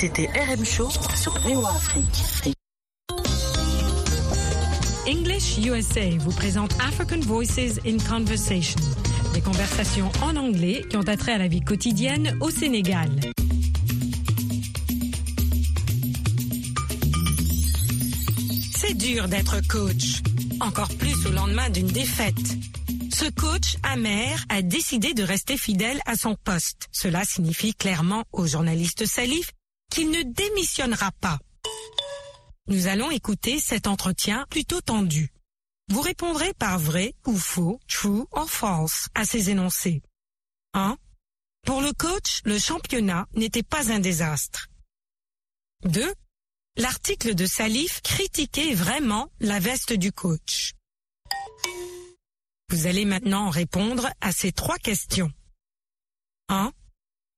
C'était RM Show sur VOA Afrique. English USA vous présente African Voices in Conversation, des conversations en anglais qui ont attrait à la vie quotidienne au Sénégal. C'est dur d'être coach, encore plus au lendemain d'une défaite. Ce coach amer a décidé de rester fidèle à son poste. Cela signifie clairement au journaliste Salif qu'il ne démissionnera pas. Nous allons écouter cet entretien plutôt tendu. Vous répondrez par vrai ou faux, true or false à ces énoncés. 1. Pour le coach, le championnat n'était pas un désastre. 2. L'article de Salif critiquait vraiment la veste du coach. Vous allez maintenant répondre à ces trois questions. 1.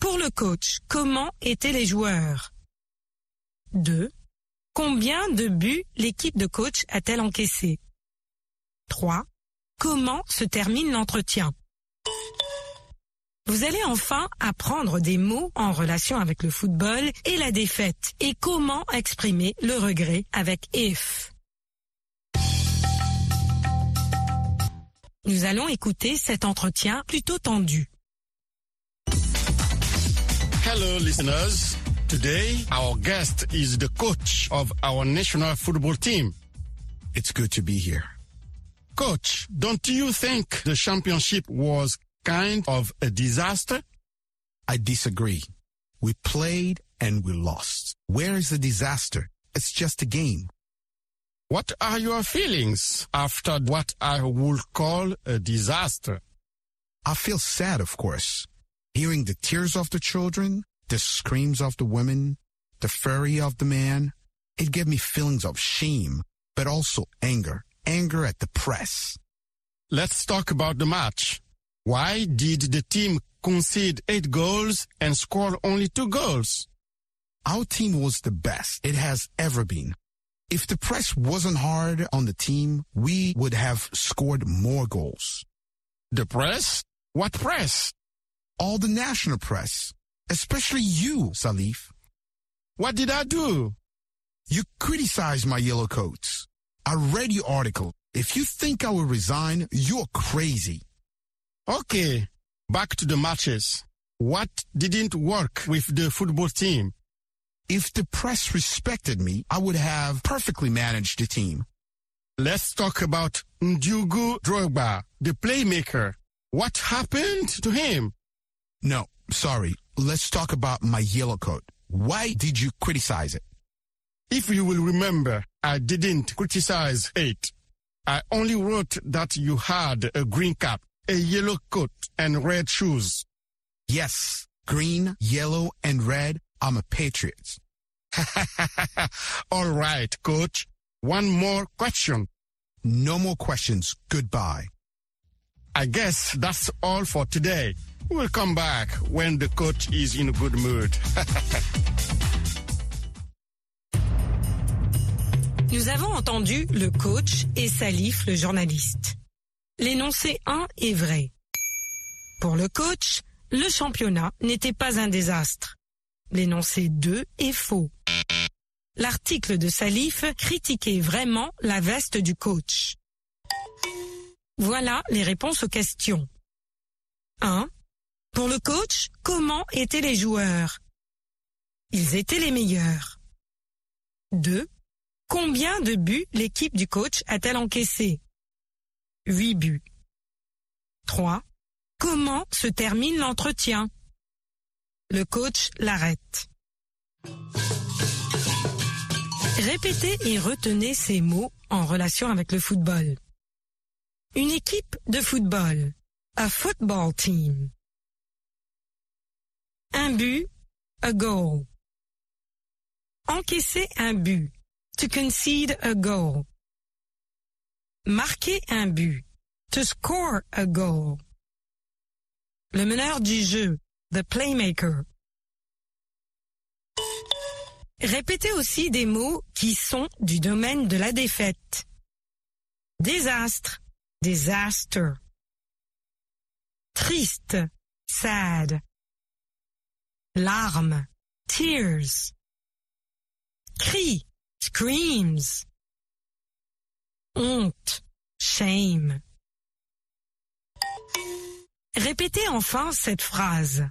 Pour le coach, comment étaient les joueurs? 2. Combien de buts l'équipe de coach a-t-elle encaissé? 3. Comment se termine l'entretien? Vous allez enfin apprendre des mots en relation avec le football et la défaite et comment exprimer le regret avec if. Nous allons écouter cet entretien plutôt tendu. Hello, listeners. Today, our guest is the coach of our national football team. It's good to be here. Coach, don't you think the championship was kind of a disaster? I disagree. We played and we lost. Where is the disaster? It's just a game. What are your feelings after what I would call a disaster? I feel sad, of course. Hearing the tears of the children, the screams of the women, the fury of the man, it gave me feelings of shame, but also anger. Anger at the press. Let's talk about the match. Why did the team concede eight goals and score only two goals? Our team was the best it has ever been. If the press wasn't hard on the team, we would have scored more goals. The press? What press? All the national press, especially you, Salif. What did I do? You criticized my yellow coats. I read your article. If you think I will resign, you're crazy. Okay, back to the matches. What didn't work with the football team? If the press respected me, I would have perfectly managed the team. Let's talk about Ndugu Drogba, the playmaker. What happened to him? No, sorry. Let's talk about my yellow coat. Why did you criticize it? If you will remember, I didn't criticize it. I only wrote that you had a green cap, a yellow coat, and red shoes. Yes, green, yellow, and red. I'm a patriot. All right, coach. One more question. No more questions. Goodbye. I guess that's all for today. We'll come back when the coach is in a good mood. Nous avons entendu le coach et Salif, le journaliste. L'énoncé 1 est vrai. Pour le coach, le championnat n'était pas un désastre. L'énoncé 2 est faux. L'article de Salif critiquait vraiment la veste du coach. Voilà les réponses aux questions. 1. Pour le coach, comment étaient les joueurs? Ils étaient les meilleurs. 2. Combien de buts l'équipe du coach a-t-elle encaissé? 8 buts. 3. Comment se termine l'entretien? Le coach l'arrête. Répétez et retenez ces mots en relation avec le football. Une équipe de football. A football team. Un but. A goal. Encaisser un but. To concede a goal. Marquer un but. To score a goal. Le meneur du jeu. The playmaker. Répétez aussi des mots qui sont du domaine de la défaite. Désastre, disaster. Triste, sad. Larmes, tears. crie, screams. Honte, shame. Répétez enfin cette phrase.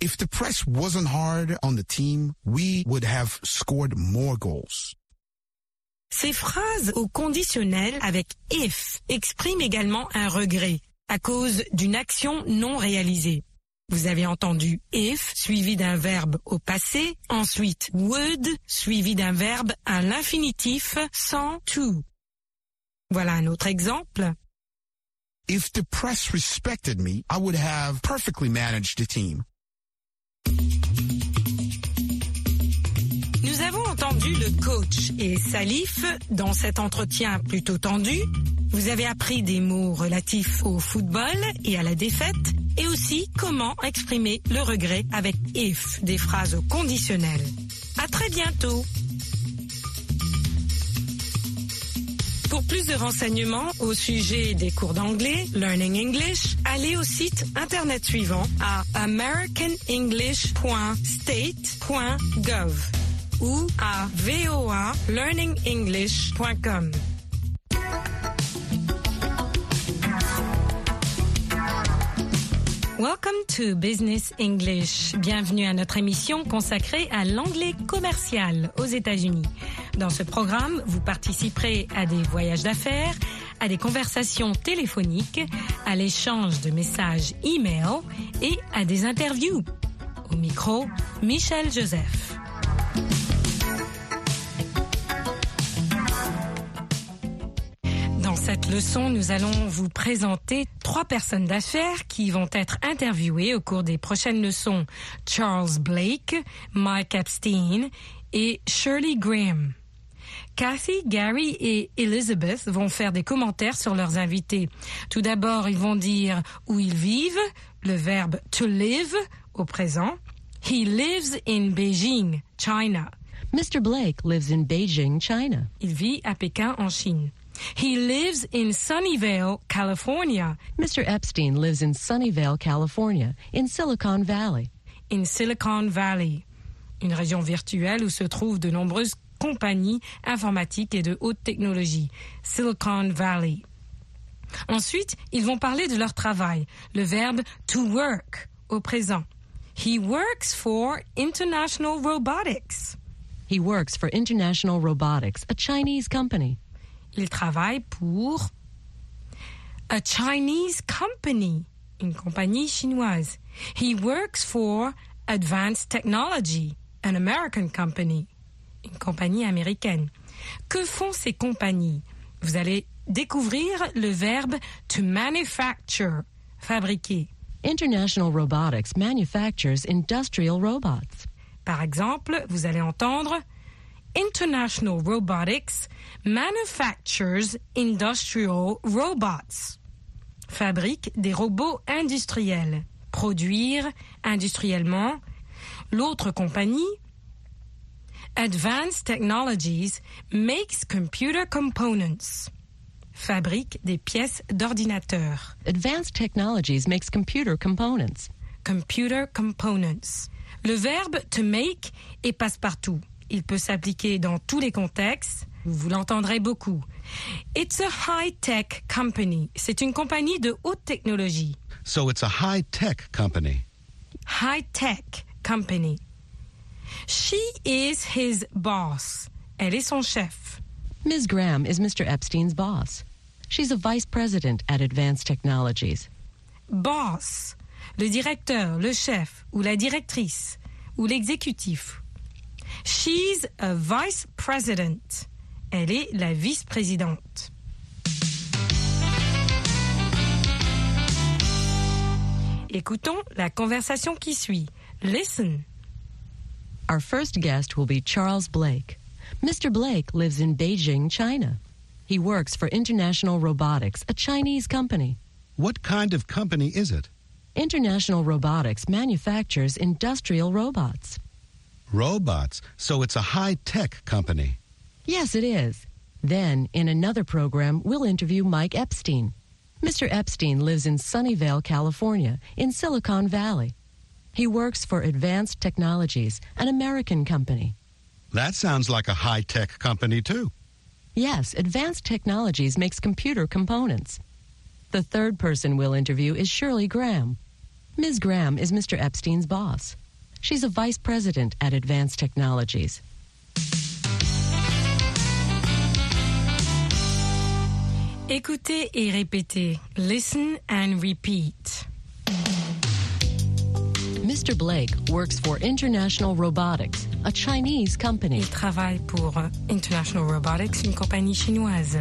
If the press wasn't hard on the team, we would have scored more goals. Ces phrases au conditionnel avec if expriment également un regret à cause d'une action non réalisée. Vous avez entendu if suivi d'un verbe au passé, ensuite would suivi d'un verbe à l'infinitif sans to. Voilà un autre exemple. If the press respected me, I would have perfectly managed the team. Nous avons entendu le coach et Salif dans cet entretien plutôt tendu. Vous avez appris des mots relatifs au football et à la défaite et aussi comment exprimer le regret avec if, des phrases conditionnelles. À très bientôt. Pour plus de renseignements au sujet des cours d'anglais, Learning English, allez au site internet suivant à americanenglish.state.gov ou à voalearningenglish.com. Welcome to Business English. Bienvenue à notre émission consacrée à l'anglais commercial aux États-Unis. Dans ce programme, vous participerez à des voyages d'affaires, à des conversations téléphoniques, à l'échange de messages e-mail et à des interviews. Au micro, Michel Joseph. Cette leçon, nous allons vous présenter trois personnes d'affaires qui vont être interviewées au cours des prochaines leçons. Charles Blake, Mike Epstein et Shirley Graham. Kathy, Gary et Elizabeth vont faire des commentaires sur leurs invités. Tout d'abord, ils vont dire où ils vivent, le verbe to live au présent. He lives in Beijing, China. Mr. Blake lives in Beijing, China. Il vit à Pékin, en Chine. He lives in Sunnyvale, California. Mr. Epstein lives in Sunnyvale, California, in Silicon Valley. In Silicon Valley, une région virtuelle où se trouvent de nombreuses compagnies informatiques et de haute technologie. Silicon Valley. Ensuite, ils vont parler de leur travail, le verbe to work au présent. He works for International Robotics. He works for International Robotics, a Chinese company. Il travaille pour a Chinese company, une compagnie chinoise. He works for Advanced Technology, an American company, une compagnie américaine. Que font ces compagnies? Vous allez découvrir le verbe to manufacture, fabriquer. International Robotics manufactures industrial robots. Par exemple, vous allez entendre International Robotics manufactures industrial robots. Fabrique des robots industriels. Produire industriellement. L'autre compagnie, Advanced Technologies, makes computer components. Fabrique des pièces d'ordinateur. Advanced Technologies makes computer components. Computer components. Le verbe to make est passe-partout. Il peut s'appliquer dans tous les contextes. Vous l'entendrez beaucoup. It's a high-tech company. C'est une compagnie de haute technologie. So it's a high tech company. High-tech company. She is his boss. Elle est son chef. Ms. Graham is Mr. Epstein's boss. She's a vice president at Advanced Technologies. Boss. Le directeur, le chef ou la directrice ou l'exécutif. She's a vice president. Elle est la vice-présidente. Écoutons la conversation qui suit. Listen. Our first guest will be Charles Blake. Mr. Blake lives in Beijing, China. He works for International Robotics, a Chinese company. What kind of company is it? International Robotics manufactures industrial robots. Robots. So it's a high tech company. Yes, it is. Then, in another program, we'll interview Mike Epstein. Mr. Epstein lives in Sunnyvale, California, in Silicon Valley. He works for Advanced Technologies, an American company. That sounds like a high tech company, too. Yes, Advanced Technologies makes computer components. The third person we'll interview is Shirley Graham. Ms. Graham is Mr. Epstein's boss. She's a vice president at Advanced Technologies. Écoutez et répétez. Listen and repeat. Mr. Blake works for International Robotics, a Chinese company. Il travaille pour International Robotics, une compagnie chinoise.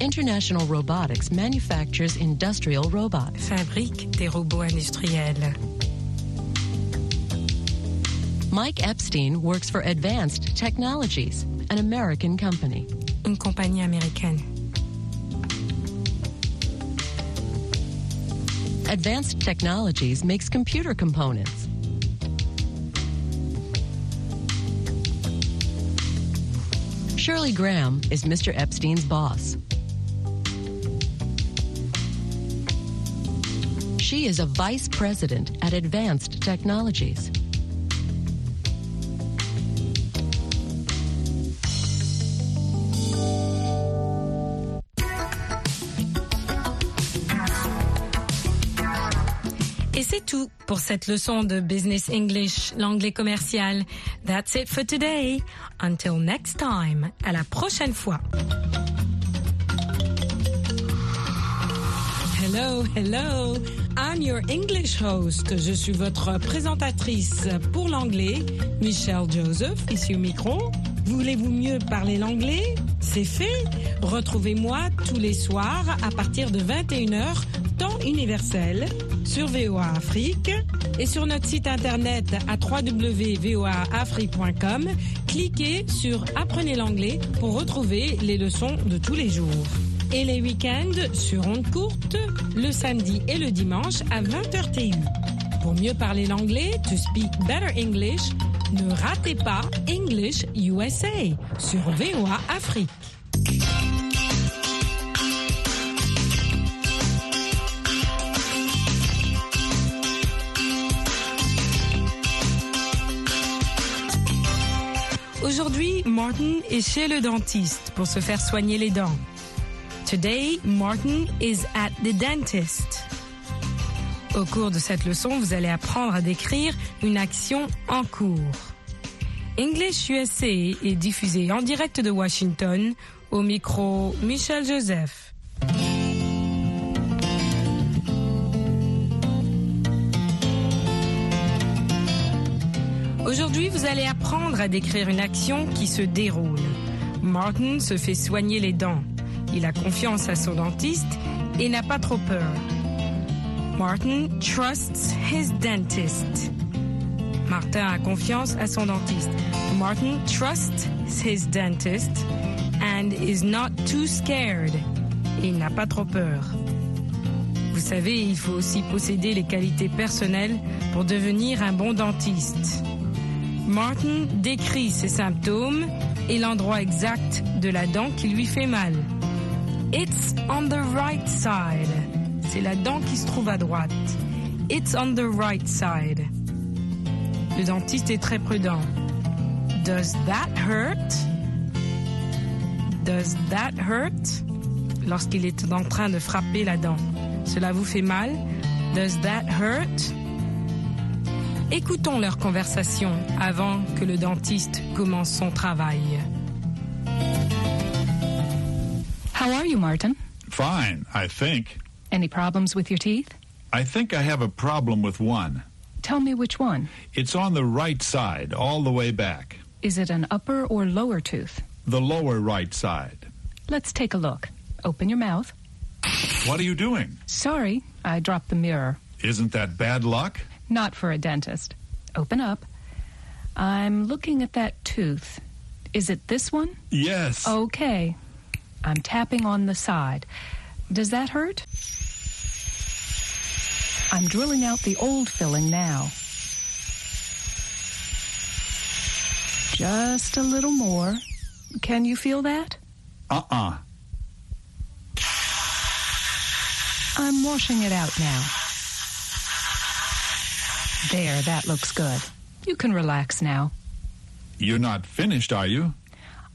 International Robotics manufactures industrial robots. Fabrique des robots industriels. Mike Epstein works for Advanced Technologies, an American company. Une compagnie américaine. Advanced Technologies makes computer components. Shirley Graham is Mr. Epstein's boss. She is a vice president at Advanced Technologies. Tout pour cette leçon de Business English, l'anglais commercial. That's it for today. Until next time. À la prochaine fois. Hello, hello. I'm your English host. Je suis votre présentatrice pour l'anglais, Michelle Joseph, ici au micro. Voulez-vous mieux parler l'anglais? C'est fait. Retrouvez-moi tous les soirs à partir de 21h, temps universel, sur VOA Afrique et sur notre site internet à www.voaafrique.com. Cliquez sur Apprenez l'anglais pour retrouver les leçons de tous les jours. Et les week-ends sur ondes courtes, le samedi et le dimanche à 20h TU. Pour mieux parler l'anglais, to speak better English, ne ratez pas English USA sur VOA Afrique. Aujourd'hui, Martin est chez le dentiste pour se faire soigner les dents. Today, Martin is at the dentist. Au cours de cette leçon, vous allez apprendre à décrire une action en cours. English USA est diffusé en direct de Washington au micro Michel Joseph. Aujourd'hui, vous allez apprendre à décrire une action qui se déroule. Martin se fait soigner les dents. Il a confiance à son dentiste et n'a pas trop peur. Martin trusts his dentist. Martin a confiance à son dentiste. Martin trusts his dentist and is not too scared. Il n'a pas trop peur. Vous savez, il faut aussi posséder les qualités personnelles pour devenir un bon dentiste. Martin décrit ses symptômes et l'endroit exact de la dent qui lui fait mal. It's on the right side. C'est la dent qui se trouve à droite. It's on the right side. Le dentiste est très prudent. Does that hurt? Does that hurt? Lorsqu'il est en train de frapper la dent. Cela vous fait mal? Does that hurt? Écoutons leur conversation avant que le dentiste commence son travail. How are you, Martin? Fine, I think. Any problems with your teeth? I think I have a problem with one. Tell me which one. It's on the right side, all the way back. Is it an upper or lower tooth? The lower right side. Let's take a look. Open your mouth. What are you doing? Sorry, I dropped the mirror. Isn't that bad luck? Not for a dentist. Open up. I'm looking at that tooth. Is it this one? Yes. Okay. I'm tapping on the side. Does that hurt? I'm drilling out the old filling now. Just a little more. Can you feel that? Uh-uh. I'm washing it out now. There, that looks good. You can relax now. You're not finished, are you?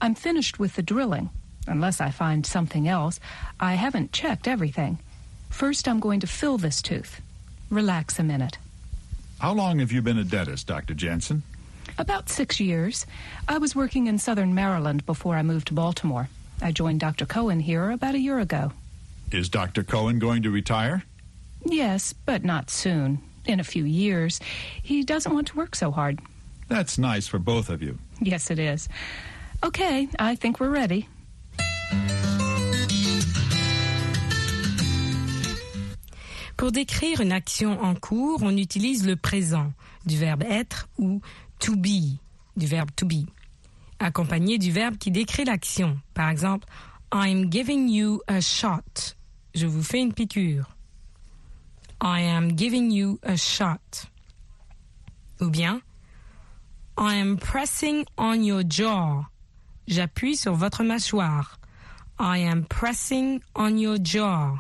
I'm finished with the drilling. Unless I find something else, I haven't checked everything. First, I'm going to fill this tooth. Relax a minute. How long have you been a dentist, Dr. Jensen? About six years. I was working in southern Maryland before I moved to Baltimore. I joined Dr. Cohen here about a year ago. Is Dr. Cohen going to retire? Yes, but not soon. In a few years. He doesn't want to work so hard. That's nice for both of you. Yes, it is. Okay, I think we're ready. Pour décrire une action en cours, on utilise le présent du verbe être ou to be du verbe to be, accompagné du verbe qui décrit l'action. Par exemple, I'm giving you a shot. Je vous fais une piqûre. I am giving you a shot. Ou bien, I am pressing on your jaw. J'appuie sur votre mâchoire. I am pressing on your jaw.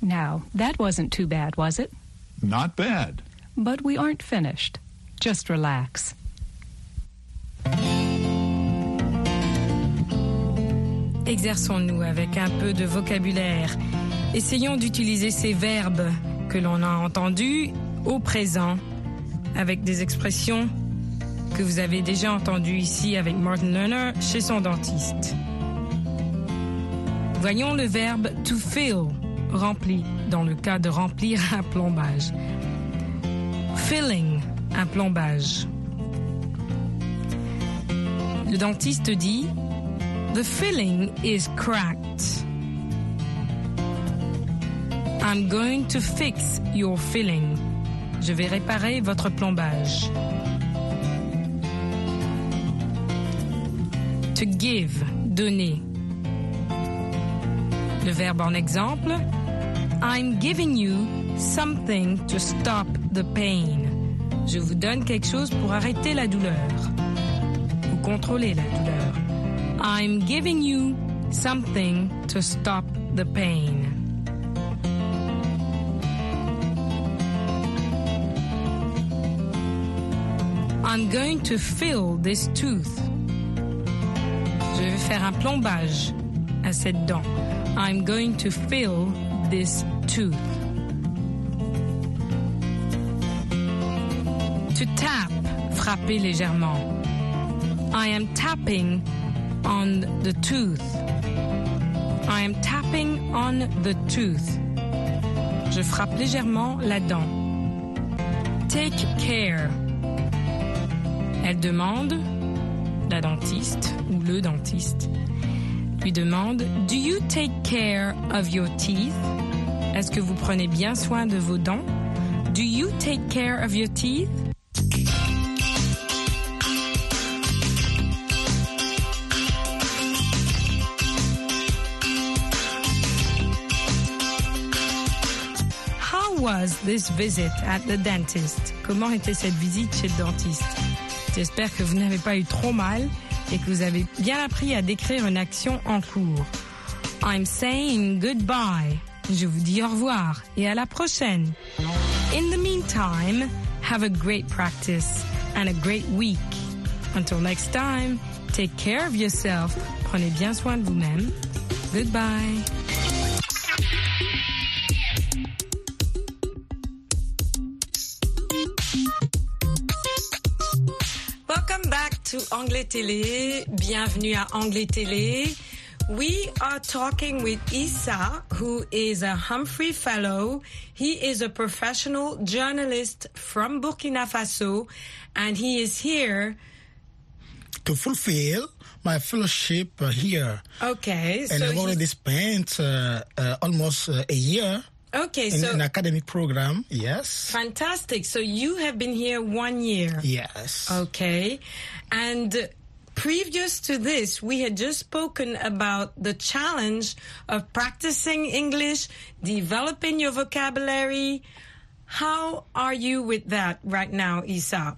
Now, that wasn't too bad, was it? Not bad. But we aren't finished. Just relax. Exerçons-nous avec un peu de vocabulaire. Essayons d'utiliser ces verbes que l'on a entendus au présent avec des expressions que vous avez déjà entendues ici avec Martin Lerner chez son dentiste. Voyons le verbe to fill, rempli, dans le cas de remplir un plombage. Filling, un plombage. Le dentiste dit The filling is cracked. I'm going to fix your filling. Je vais réparer votre plombage. To give, donner. Le verbe en exemple, I'm giving you something to stop the pain. Je vous donne quelque chose pour arrêter la douleur ou contrôler la douleur. I'm giving you something to stop the pain. I'm going to fill this tooth. Je vais faire un plombage à cette dent. I'm going to fill this tooth. To tap, frapper légèrement. I am tapping on the tooth. I am tapping on the tooth. Je frappe légèrement la dent. Take care. Elle demande, la dentiste ou le dentiste, lui demande Do you take care of your teeth? Est-ce que vous prenez bien soin de vos dents? Do you take care of your teeth? How was this visit at the dentist? Comment était cette visite chez le dentiste? J'espère que vous n'avez pas eu trop mal et que vous avez bien appris à décrire une action en cours. I'm saying goodbye. Je vous dis au revoir et à la prochaine. In the meantime, have a great practice and a great week. Until next time, take care of yourself. Prenez bien soin de vous-même. Goodbye. Anglais Télé. Bienvenue à Anglais Télé. We are talking with Issa, who is a Humphrey Fellow. He is a professional journalist from Burkina Faso, and he is here. to fulfill my fellowship uh, here. Okay, and so I've already spent uh, uh, almost uh, a year okay, in so an academic program. Yes. fantastic. So you have been here one year. Yes. Okay. And previous to this, we had just spoken about the challenge of practicing English, developing your vocabulary. How are you with that right now, Isa?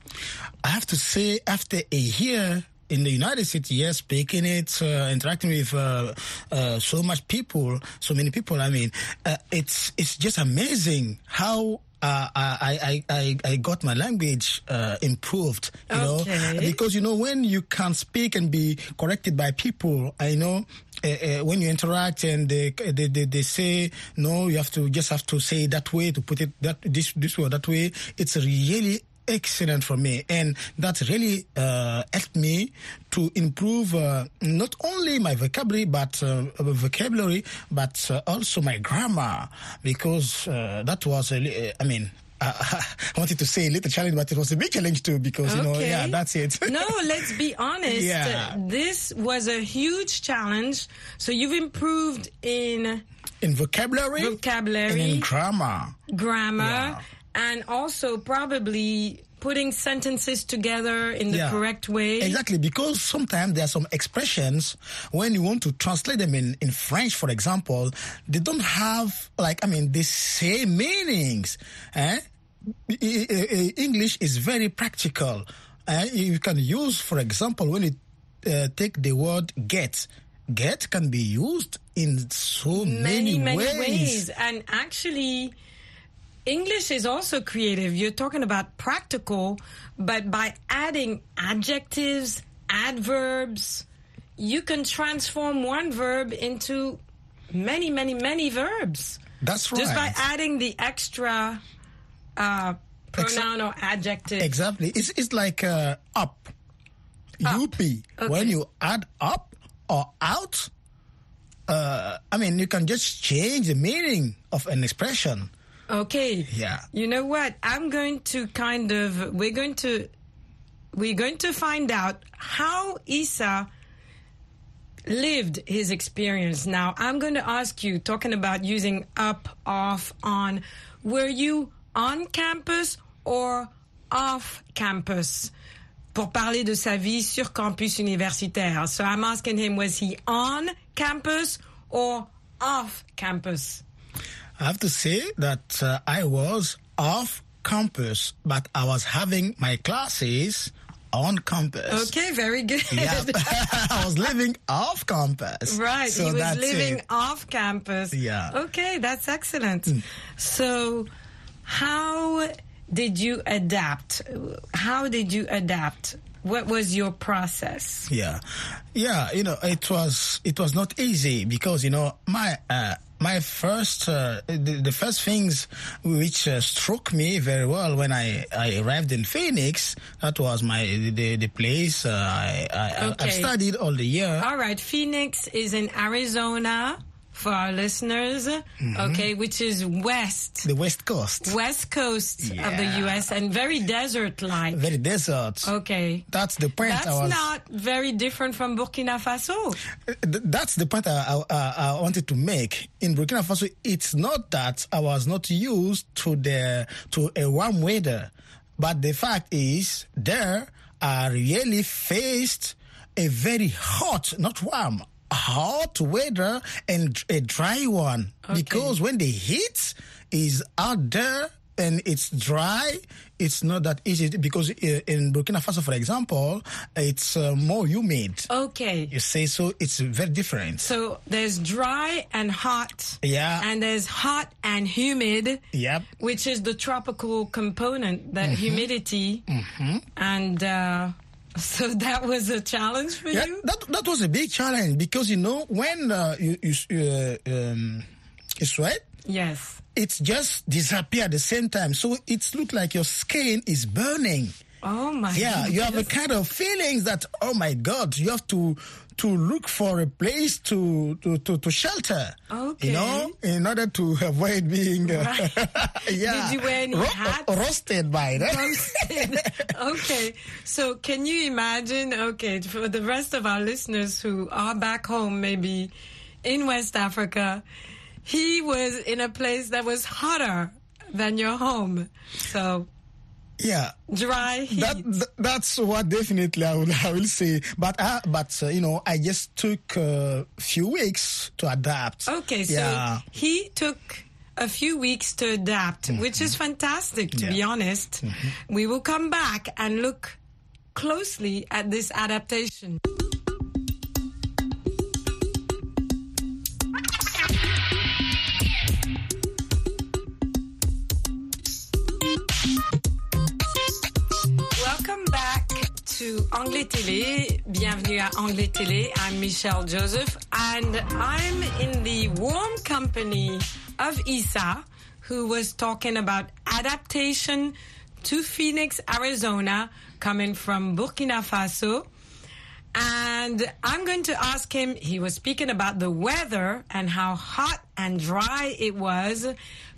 I have to say, after a year in the United States, yes, speaking it, uh, interacting with uh, uh, so much people, so many people. I mean, uh, it's it's just amazing how uh, I, I, I, I got my language uh, improved. You Okay. know, because you know when you can speak and be corrected by people, I know. Uh, uh, when you interact and they, they, they, they say no, you have to just have to say that way to put it that this this way or that way. It's really excellent for me and that really uh, helped me to improve uh, not only my vocabulary but uh, vocabulary but uh, also my grammar because uh, that was i mean I wanted to say a little challenge, but it was a big challenge too because you know, yeah, that's it. no, let's be honest. Yeah. This was a huge challenge. So you've improved in in vocabulary, Vocabulary. and in grammar. grammar Yeah. And also probably putting sentences together in the Yeah. correct way. Exactly, because sometimes there are some expressions when you want to translate them in, in French, for example, they don't have like I mean the same meanings. Eh? English is very practical. Eh? You can use, for example, when you uh, take the word get. Get can be used in so many, many ways. ways. And actually, English is also creative. You're talking about practical, but by adding adjectives, adverbs, you can transform one verb into many, many, many verbs. That's right. Just by adding the extra uh, pronoun or adjective. Exactly. It's it's like uh, up. Up. When you add up or out, uh, I mean, you can just change the meaning of an expression. Okay. Yeah. You know what? I'm going to kind of we're going to we're going to find out how Isa lived his experience. Now, I'm going to ask you talking about using up, off, on. Were you on campus or off campus? Pour parler de sa vie sur campus universitaire. So I'm asking him, was he on campus or off campus? I have to say that uh, I was off campus, but I was having my classes on campus. Okay, very good. Yeah. I was living off campus. Right, So he was living it. off campus. Yeah. Okay, that's excellent. So, how did you adapt? How did you adapt? What was your process? Yeah, yeah. You know, it was it was not easy because you know my uh, my first uh, the, the first things which uh, struck me very well when I, I arrived in Phoenix. That was my the the place uh, I I, I Okay. studied all the year. All right, Phoenix is in Arizona for our listeners, mm-hmm. okay, which is west, The West Coast, west coast of the U.S. and very desert-like. very desert. Okay. That's the point That's I was. not very different from Burkina Faso. Uh, th- That's the point I, I, I wanted to make. In Burkina Faso, it's not that I was not used to the to a warm weather, but the fact is there I really faced a very hot, not warm, hot weather and a dry one. Because when the heat is out there and it's dry, it's not that easy because uh, in Burkina Faso, for example, it's uh, more humid. Okay. You say so, it's very different. So there's dry and hot. Yeah. And there's hot and humid. Yep. Which is the tropical component, the humidity. And uh, so that was a challenge for Yeah, you? that that was a big challenge because you know when uh, you you uh, um, you sweat, Yes. it just disappear at the same time. So it looks like your skin is burning. Oh my Yeah, you have a kind of feelings that oh my god, you have to to look for a place to to to, to shelter. Okay. You know, in order to avoid being uh, Right. yeah Did you wear any hats? roasted by that. okay, so can you imagine? Okay, for the rest of our listeners who are back home, maybe in West Africa, he was in a place that was hotter than your home. So yeah. dry heat. That, th- that's what definitely I will I will say. But uh, but uh, you know I just took a few weeks to adapt. Okay, so yeah. he took a few weeks to adapt, which is fantastic, to be Yeah. honest. We will come back and look closely at this adaptation. To Anglais Télé. Bienvenue à Anglais Télé. I'm Michelle Joseph and I'm in the warm company of Isa who was talking about adaptation to Phoenix, Arizona, coming from Burkina Faso. And I'm going to ask him, he was speaking about the weather and how hot and dry it was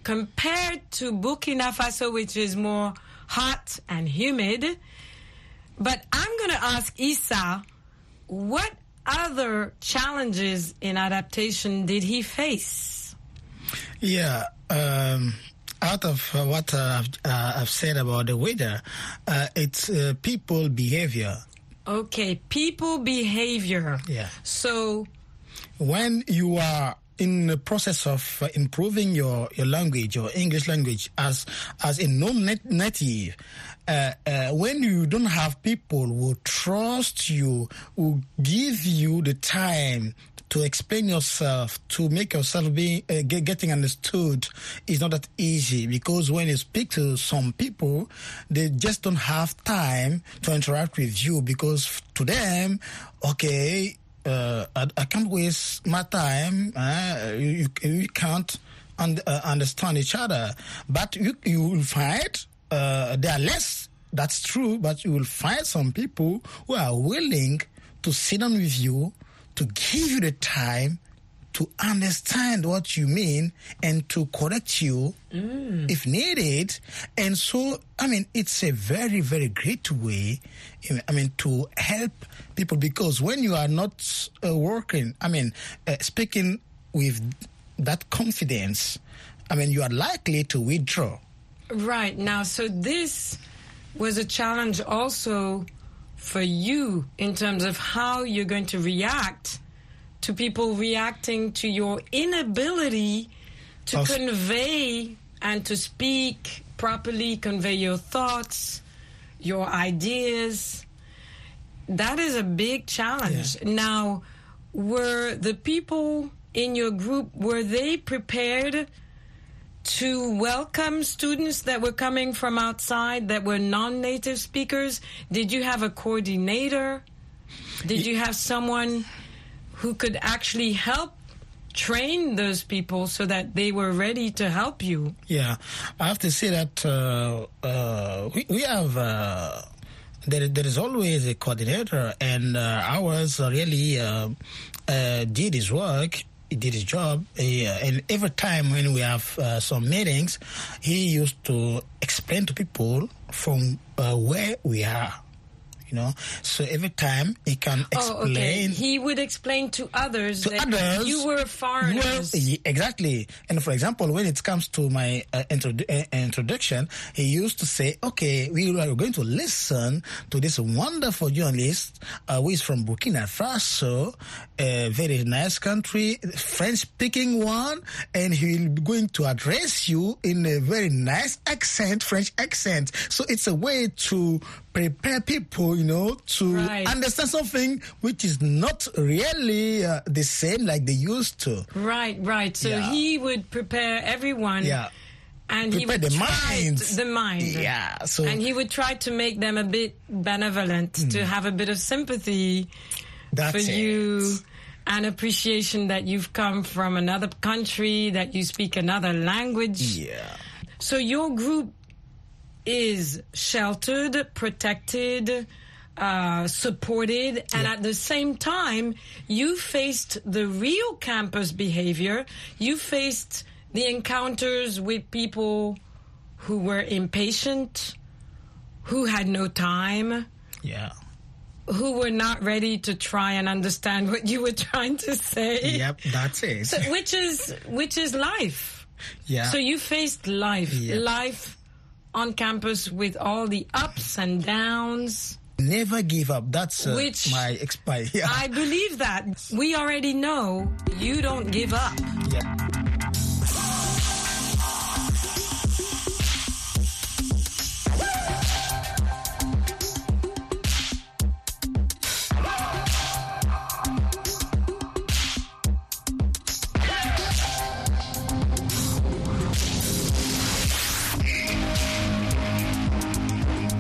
compared to Burkina Faso, which is more hot and humid. But I'm going to ask Isa, what other challenges in adaptation did he face? Yeah. Um, out of uh, what uh, I've, uh, I've said about the weather, uh, it's uh, people behavior. Okay, people behavior. Yeah. So, when you are in the process of uh, improving your, your language, your English language, as as a non-native, uh, uh, when you don't have people who trust you, who give you the time to explain yourself, to make yourself being uh, get, getting understood, is not that easy because when you speak to some people, they just don't have time to interact with you because to them, okay, uh, I, I, can't waste my time. Uh, you, you, can't un- uh, understand each other, but you you will find uh, there are less. That's true, but you will find some people who are willing to sit down with you, to give you the time to understand what you mean and to correct you mm. if needed. And so, I mean, it's a very, very great way, I mean, to help people because when you are not uh, working, I mean, uh, speaking with that confidence, I mean, you are likely to withdraw. Right. Now, so this was a challenge also for you in terms of how you're going to react to people reacting to your inability to I'll convey and to speak properly, convey your thoughts, your ideas. That is a big challenge. Yeah. Now, were the people in your group were they prepared to welcome students that were coming from outside that were non-native speakers? Did you have a coordinator? Did you have someone who could actually help train those people so that they were ready to help you. Yeah, I have to say that uh, uh, we, we have. Uh, there, there is always a coordinator, and uh, ours really uh, uh, did his work. He did his job, and every time when we have uh, some meetings, he used to explain to people from uh, where we are you know. So every time he can explain. Oh, okay. He would explain to others to others, you were foreigners. You were, exactly. And for example, when it comes to my uh, introdu- uh, introduction, he used to say, okay, we are going to listen to this wonderful journalist uh, who is from Burkina Faso, a very nice country, French speaking one, and he will be going to address you in a very nice accent, French accent. So it's a way to prepare people, you know, to right. understand something which is not really uh, the same like they used to. Right, right. So yeah. he would prepare everyone. Yeah. And prepare he would the mind. The mind. Yeah. So and he would try to make them a bit benevolent, mm. to have a bit of sympathy That's for it. you and appreciation that you've come from another country, that you speak another language. Yeah. So your group is sheltered, protected, uh, supported, and yeah. at the same time, you faced the real campus behavior. You faced the encounters with people who were impatient, who had no time. Yeah. Who were not ready to try and understand what you were trying to say. Yep, that's it. So, which is which is life. Yeah. So you faced life. Yeah. Life on campus with all the ups and downs. Never give up. That's uh, Which my expire. Yeah. I believe that. We already know you don't give up. Yeah.